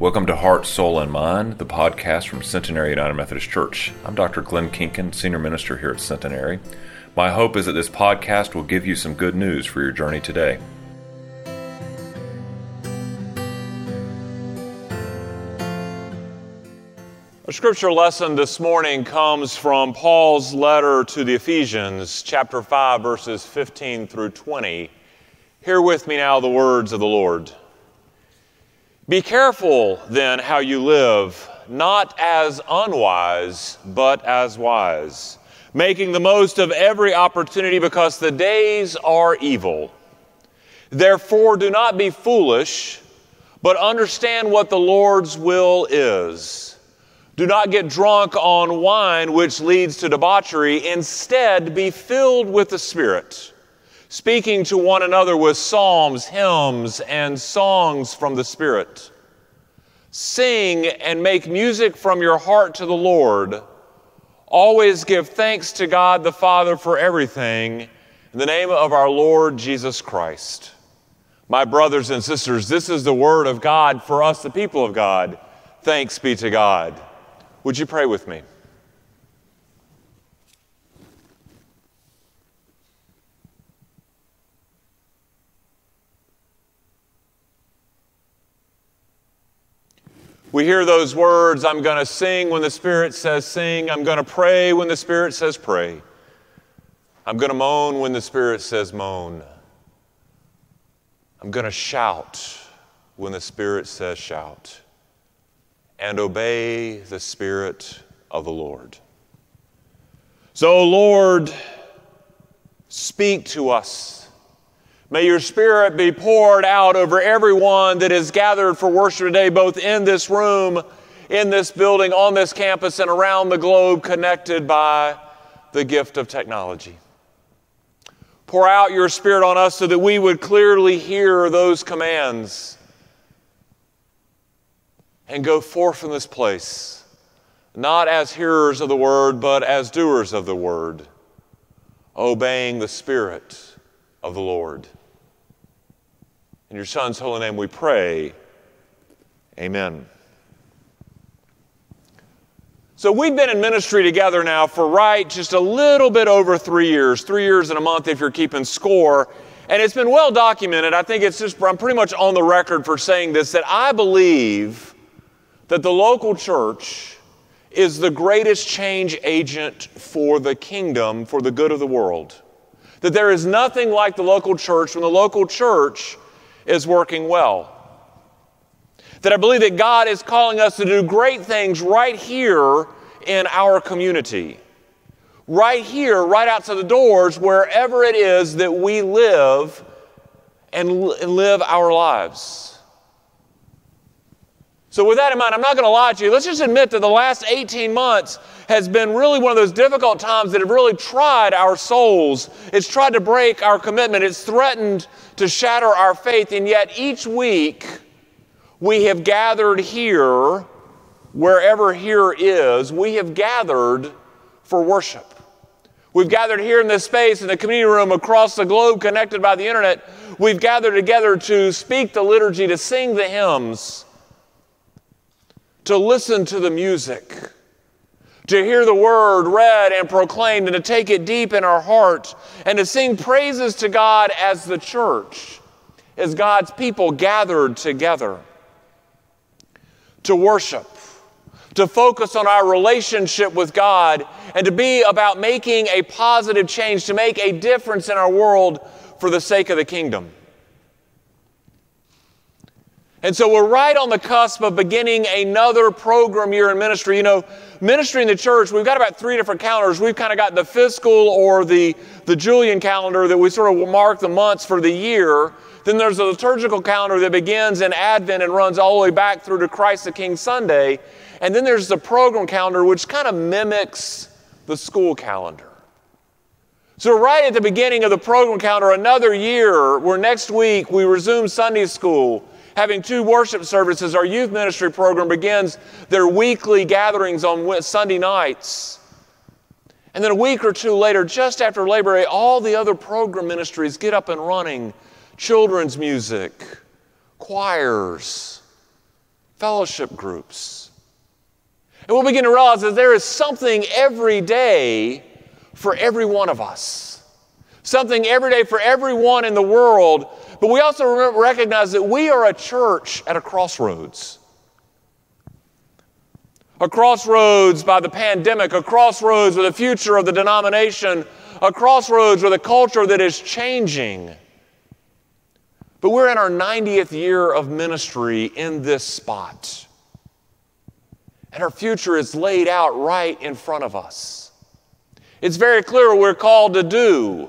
Welcome to Heart, Soul, and Mind, the podcast from Centenary United Methodist Church. I'm Dr. Glenn Kinkin, Senior Minister here at Centenary. My hope is that this podcast will give you some good news for your journey today. Our scripture lesson this morning comes from Paul's letter to the Ephesians, chapter 5, verses 15 through 20. Hear with me now the words of the Lord. Be careful then how you live, not as unwise, but as wise, making the most of every opportunity because the days are evil. Therefore, do not be foolish, but understand what the Lord's will is. Do not get drunk on wine, which leads to debauchery. Instead, be filled with the Spirit, speaking to one another with psalms, hymns, and songs from the Spirit. Sing and make music from your heart to the Lord. Always give thanks to God the Father for everything in the name of our Lord Jesus Christ. My brothers and sisters, this is the word of God for us, the people of God. Thanks be to God. Would you pray with me? We hear those words I'm going to sing when the Spirit says sing. I'm going to pray when the Spirit says pray. I'm going to moan when the Spirit says moan. I'm going to shout when the Spirit says shout and obey the Spirit of the Lord. So, Lord, speak to us. May your Spirit be poured out over everyone that is gathered for worship today, both in this room, in this building, on this campus, and around the globe, connected by the gift of technology. Pour out your Spirit on us so that we would clearly hear those commands and go forth from this place, not as hearers of the word, but as doers of the word, obeying the Spirit of the Lord. In your Son's holy name we pray. Amen. So we've been in ministry together now for right just a little bit over three years, three years and a month if you're keeping score. And it's been well documented. I think it's just, I'm pretty much on the record for saying this that I believe that the local church is the greatest change agent for the kingdom, for the good of the world. That there is nothing like the local church when the local church is working well. That I believe that God is calling us to do great things right here in our community. Right here, right outside the doors, wherever it is that we live and live our lives. So, with that in mind, I'm not going to lie to you. Let's just admit that the last 18 months has been really one of those difficult times that have really tried our souls. It's tried to break our commitment, it's threatened to shatter our faith. And yet, each week, we have gathered here, wherever here is, we have gathered for worship. We've gathered here in this space in the community room across the globe connected by the internet. We've gathered together to speak the liturgy, to sing the hymns to listen to the music, to hear the word read and proclaimed, and to take it deep in our heart, and to sing praises to God as the church, as God's people gathered together, to worship, to focus on our relationship with God, and to be about making a positive change, to make a difference in our world for the sake of the kingdom. And so we're right on the cusp of beginning another program year in ministry. You know, ministry in the church, we've got about three different calendars. We've kind of got the fiscal or the, the Julian calendar that we sort of mark the months for the year. Then there's a liturgical calendar that begins in Advent and runs all the way back through to Christ the King Sunday. And then there's the program calendar, which kind of mimics the school calendar. So, right at the beginning of the program calendar, another year, where next week we resume Sunday school having two worship services. Our youth ministry program begins their weekly gatherings on Sunday nights. And then a week or two later, just after Labor Day, all the other program ministries get up and running children's music, choirs, fellowship groups. And we'll begin to realize that there is something every day for every one of us. Something every day for everyone in the world. But we also recognize that we are a church at a crossroads. A crossroads by the pandemic, a crossroads with the future of the denomination, a crossroads with a culture that is changing. But we're in our 90th year of ministry in this spot. And our future is laid out right in front of us. It's very clear what we're called to do,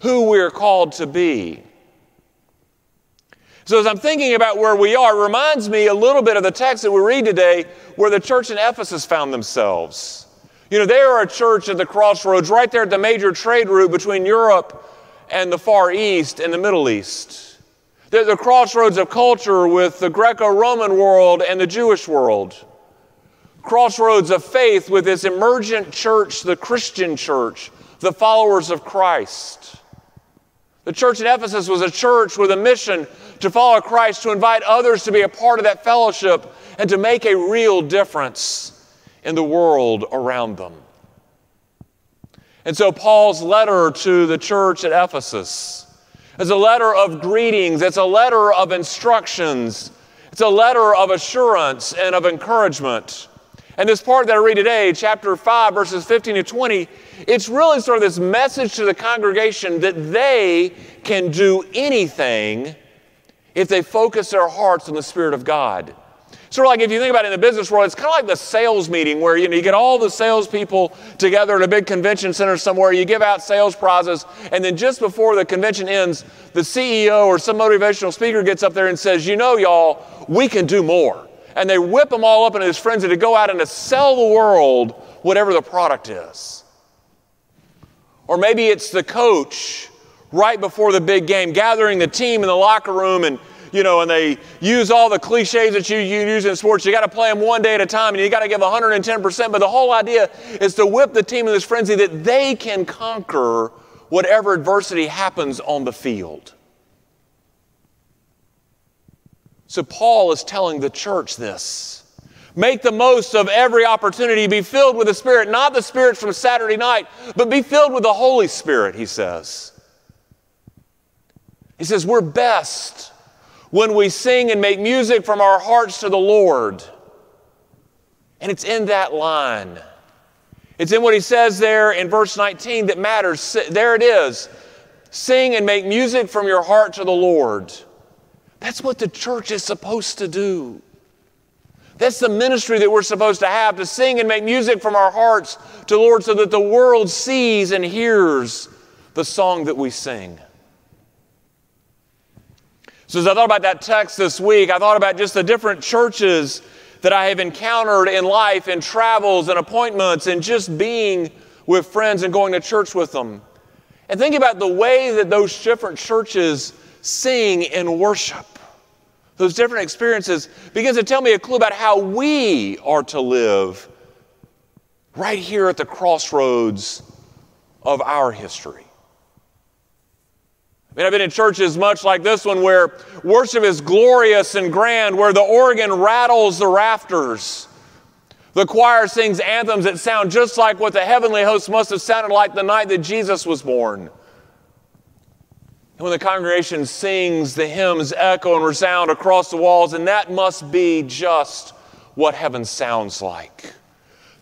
who we're called to be. So, as I'm thinking about where we are, it reminds me a little bit of the text that we read today where the church in Ephesus found themselves. You know, they are a church at the crossroads, right there at the major trade route between Europe and the Far East and the Middle East. They're the crossroads of culture with the Greco Roman world and the Jewish world. Crossroads of faith with this emergent church, the Christian church, the followers of Christ. The church in Ephesus was a church with a mission to follow Christ, to invite others to be a part of that fellowship, and to make a real difference in the world around them. And so, Paul's letter to the church at Ephesus is a letter of greetings, it's a letter of instructions, it's a letter of assurance and of encouragement. And this part that I read today, chapter 5, verses 15 to 20, it's really sort of this message to the congregation that they can do anything if they focus their hearts on the Spirit of God. Of like if you think about it in the business world, it's kind of like the sales meeting where you, know, you get all the salespeople together at a big convention center somewhere, you give out sales prizes, and then just before the convention ends, the CEO or some motivational speaker gets up there and says, You know, y'all, we can do more. And they whip them all up into his frenzy to go out and to sell the world whatever the product is. Or maybe it's the coach right before the big game, gathering the team in the locker room and you know, and they use all the cliches that you, you use in sports. You got to play them one day at a time and you got to give 110%. But the whole idea is to whip the team in this frenzy that they can conquer whatever adversity happens on the field. So Paul is telling the church this. Make the most of every opportunity. Be filled with the Spirit, not the Spirit from Saturday night, but be filled with the Holy Spirit, he says. He says, We're best when we sing and make music from our hearts to the Lord. And it's in that line. It's in what he says there in verse 19 that matters. There it is. Sing and make music from your heart to the Lord. That's what the church is supposed to do. That's the ministry that we're supposed to have to sing and make music from our hearts to Lord so that the world sees and hears the song that we sing. So, as I thought about that text this week, I thought about just the different churches that I have encountered in life, in travels and appointments, and just being with friends and going to church with them. And think about the way that those different churches sing and worship. Those different experiences begins to tell me a clue about how we are to live right here at the crossroads of our history. I mean, I've been in churches much like this one where worship is glorious and grand, where the organ rattles the rafters. The choir sings anthems that sound just like what the heavenly host must have sounded like the night that Jesus was born. And when the congregation sings, the hymns echo and resound across the walls, and that must be just what heaven sounds like.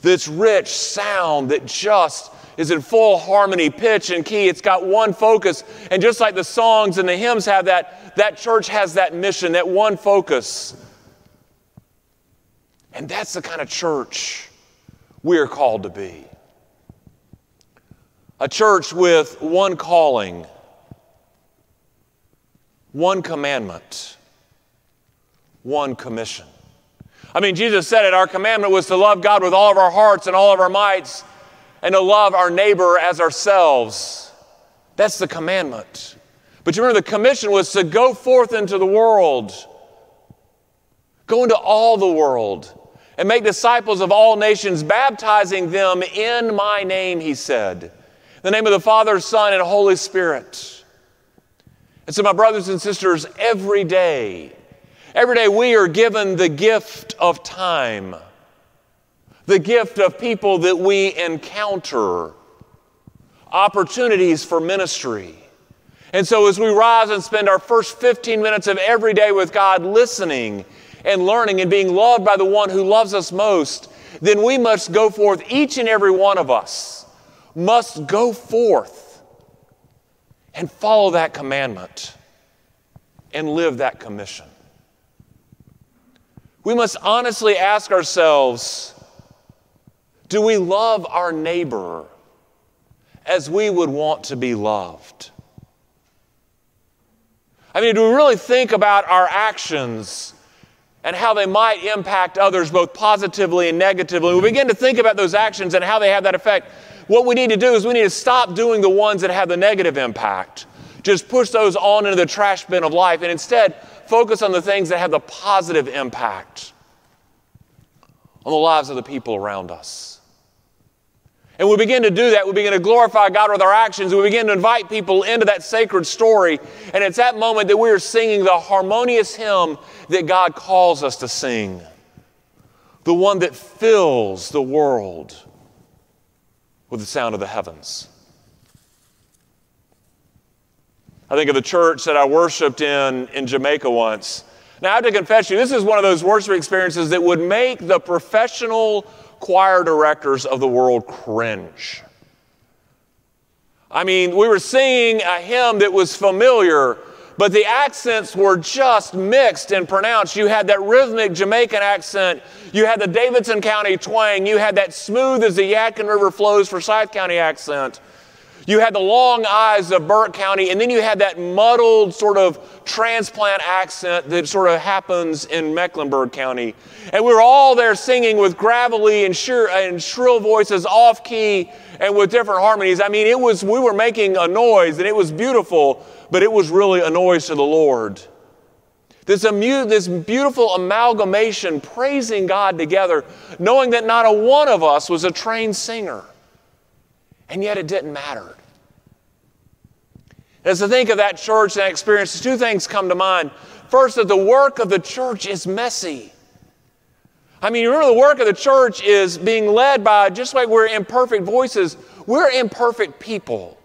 This rich sound that just is in full harmony, pitch, and key. It's got one focus. And just like the songs and the hymns have that, that church has that mission, that one focus. And that's the kind of church we're called to be. A church with one calling, one commandment, one commission. I mean, Jesus said it, our commandment was to love God with all of our hearts and all of our mights and to love our neighbor as ourselves. That's the commandment. But you remember the commission was to go forth into the world, go into all the world, and make disciples of all nations, baptizing them in my name, he said. In the name of the Father, Son, and Holy Spirit. And so, my brothers and sisters, every day, Every day we are given the gift of time, the gift of people that we encounter, opportunities for ministry. And so, as we rise and spend our first 15 minutes of every day with God listening and learning and being loved by the one who loves us most, then we must go forth, each and every one of us must go forth and follow that commandment and live that commission. We must honestly ask ourselves do we love our neighbor as we would want to be loved? I mean, do we really think about our actions and how they might impact others both positively and negatively? We begin to think about those actions and how they have that effect. What we need to do is we need to stop doing the ones that have the negative impact. Just push those on into the trash bin of life and instead focus on the things that have the positive impact on the lives of the people around us. And we begin to do that. We begin to glorify God with our actions. We begin to invite people into that sacred story. And it's that moment that we are singing the harmonious hymn that God calls us to sing the one that fills the world with the sound of the heavens. I think of the church that I worshiped in in Jamaica once. Now, I have to confess to you, this is one of those worship experiences that would make the professional choir directors of the world cringe. I mean, we were singing a hymn that was familiar, but the accents were just mixed and pronounced. You had that rhythmic Jamaican accent, you had the Davidson County twang, you had that smooth as the Yadkin River flows for Forsyth County accent. You had the long eyes of Burke County, and then you had that muddled sort of transplant accent that sort of happens in Mecklenburg County. And we were all there singing with gravelly and, sure, and shrill voices, off key, and with different harmonies. I mean, it was, we were making a noise, and it was beautiful, but it was really a noise to the Lord. This, this beautiful amalgamation, praising God together, knowing that not a one of us was a trained singer. And yet it didn't matter. As I think of that church and that experience, two things come to mind. First, that the work of the church is messy. I mean, remember, the work of the church is being led by, just like we're imperfect voices, we're imperfect people.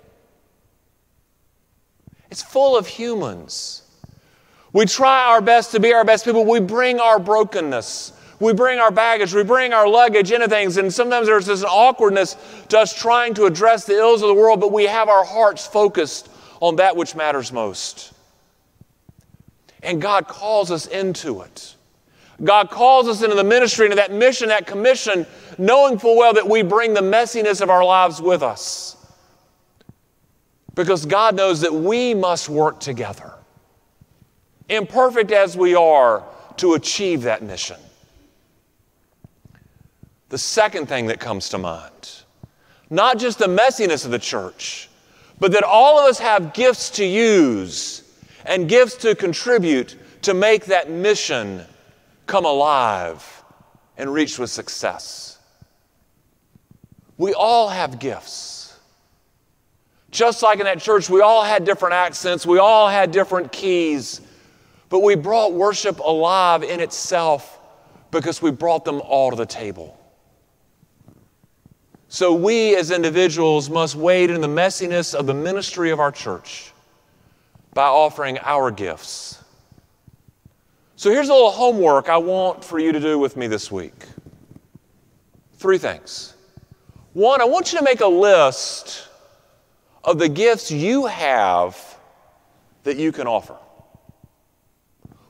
It's full of humans. We try our best to be our best people. We bring our brokenness. We bring our baggage, we bring our luggage into things, and sometimes there's this awkwardness to us trying to address the ills of the world, but we have our hearts focused on that which matters most. And God calls us into it. God calls us into the ministry, into that mission, that commission, knowing full well that we bring the messiness of our lives with us. Because God knows that we must work together, imperfect as we are, to achieve that mission. The second thing that comes to mind, not just the messiness of the church, but that all of us have gifts to use and gifts to contribute to make that mission come alive and reach with success. We all have gifts. Just like in that church, we all had different accents, we all had different keys, but we brought worship alive in itself because we brought them all to the table. So we as individuals must wade in the messiness of the ministry of our church by offering our gifts. So here's a little homework I want for you to do with me this week. Three things. One, I want you to make a list of the gifts you have that you can offer.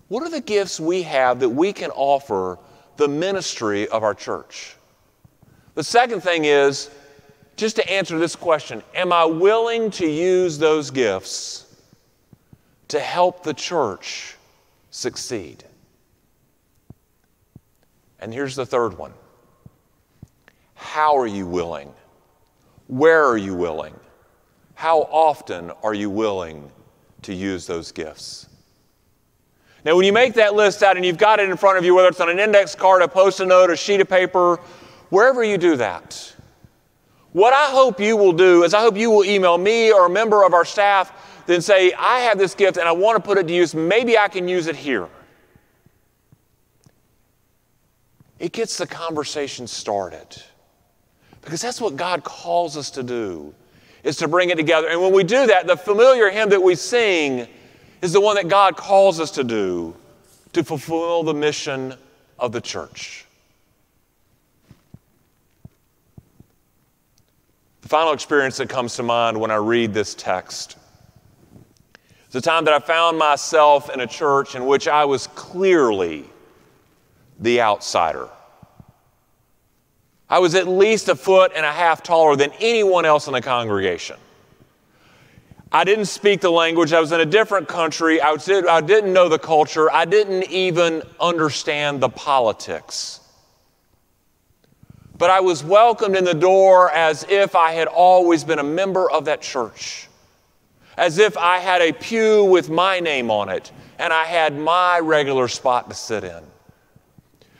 What are the gifts we have that we can offer the ministry of our church? The second thing is just to answer this question Am I willing to use those gifts to help the church succeed? And here's the third one How are you willing? Where are you willing? How often are you willing to use those gifts? Now, when you make that list out and you've got it in front of you, whether it's on an index card, a post it note, a sheet of paper, wherever you do that, what I hope you will do is I hope you will email me or a member of our staff, then say, I have this gift and I want to put it to use. Maybe I can use it here. it gets the conversation started. Because that's what God calls us to do, is to bring it together. And when we do that, the familiar hymn that we sing is the one that God calls us to do to fulfill the mission of the church. The final experience that comes to mind when I read this text is the time that I found myself in a church in which I was clearly the outsider. I was at least a foot and a half taller than anyone else in the congregation. I didn't speak the language. I was in a different country. I, was, I didn't know the culture. I didn't even understand the politics. But I was welcomed in the door as if I had always been a member of that church, as if I had a pew with my name on it and I had my regular spot to sit in.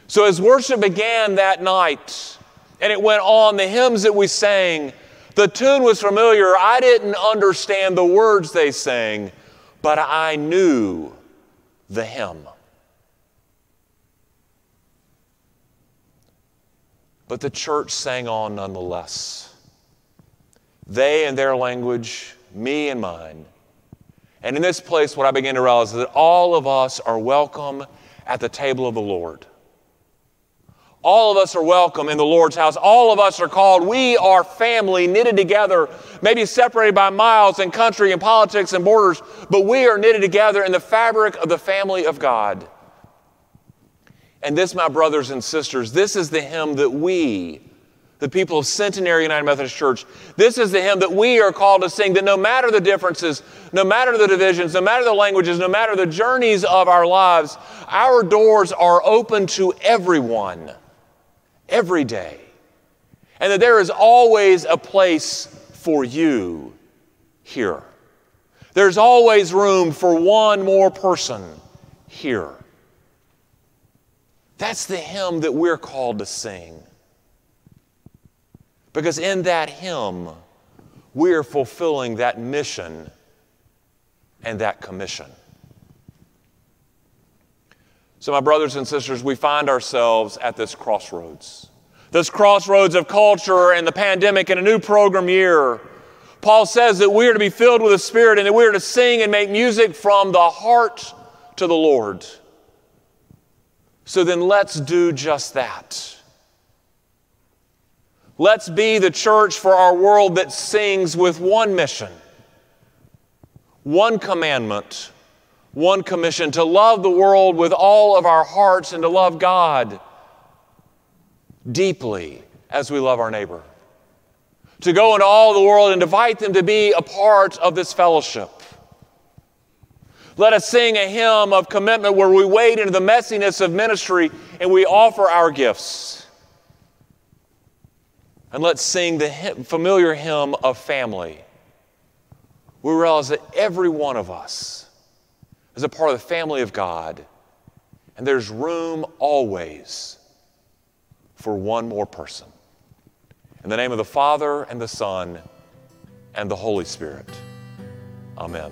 So as worship began that night and it went on, the hymns that we sang, the tune was familiar. I didn't understand the words they sang, but I knew the hymn. But the church sang on nonetheless. They in their language, me and mine. And in this place, what I began to realize is that all of us are welcome at the table of the Lord. All of us are welcome in the Lord's house. All of us are called. We are family knitted together, maybe separated by miles and country and politics and borders, but we are knitted together in the fabric of the family of God. And this, my brothers and sisters, this is the hymn that we, the people of Centenary United Methodist Church, this is the hymn that we are called to sing that no matter the differences, no matter the divisions, no matter the languages, no matter the journeys of our lives, our doors are open to everyone every day. And that there is always a place for you here. There's always room for one more person here. That's the hymn that we're called to sing. Because in that hymn, we're fulfilling that mission and that commission. So, my brothers and sisters, we find ourselves at this crossroads. This crossroads of culture and the pandemic and a new program year. Paul says that we are to be filled with the Spirit and that we are to sing and make music from the heart to the Lord. So then let's do just that. Let's be the church for our world that sings with one mission, one commandment one commission to love the world with all of our hearts and to love God deeply as we love our neighbor. To go into all the world and invite them to be a part of this fellowship. Let us sing a hymn of commitment where we wade into the messiness of ministry and we offer our gifts. And let's sing the familiar hymn of family. We realize that every one of us is a part of the family of God. And there's room always for one more person. In the name of the Father, and the Son, and the Holy Spirit. Amen.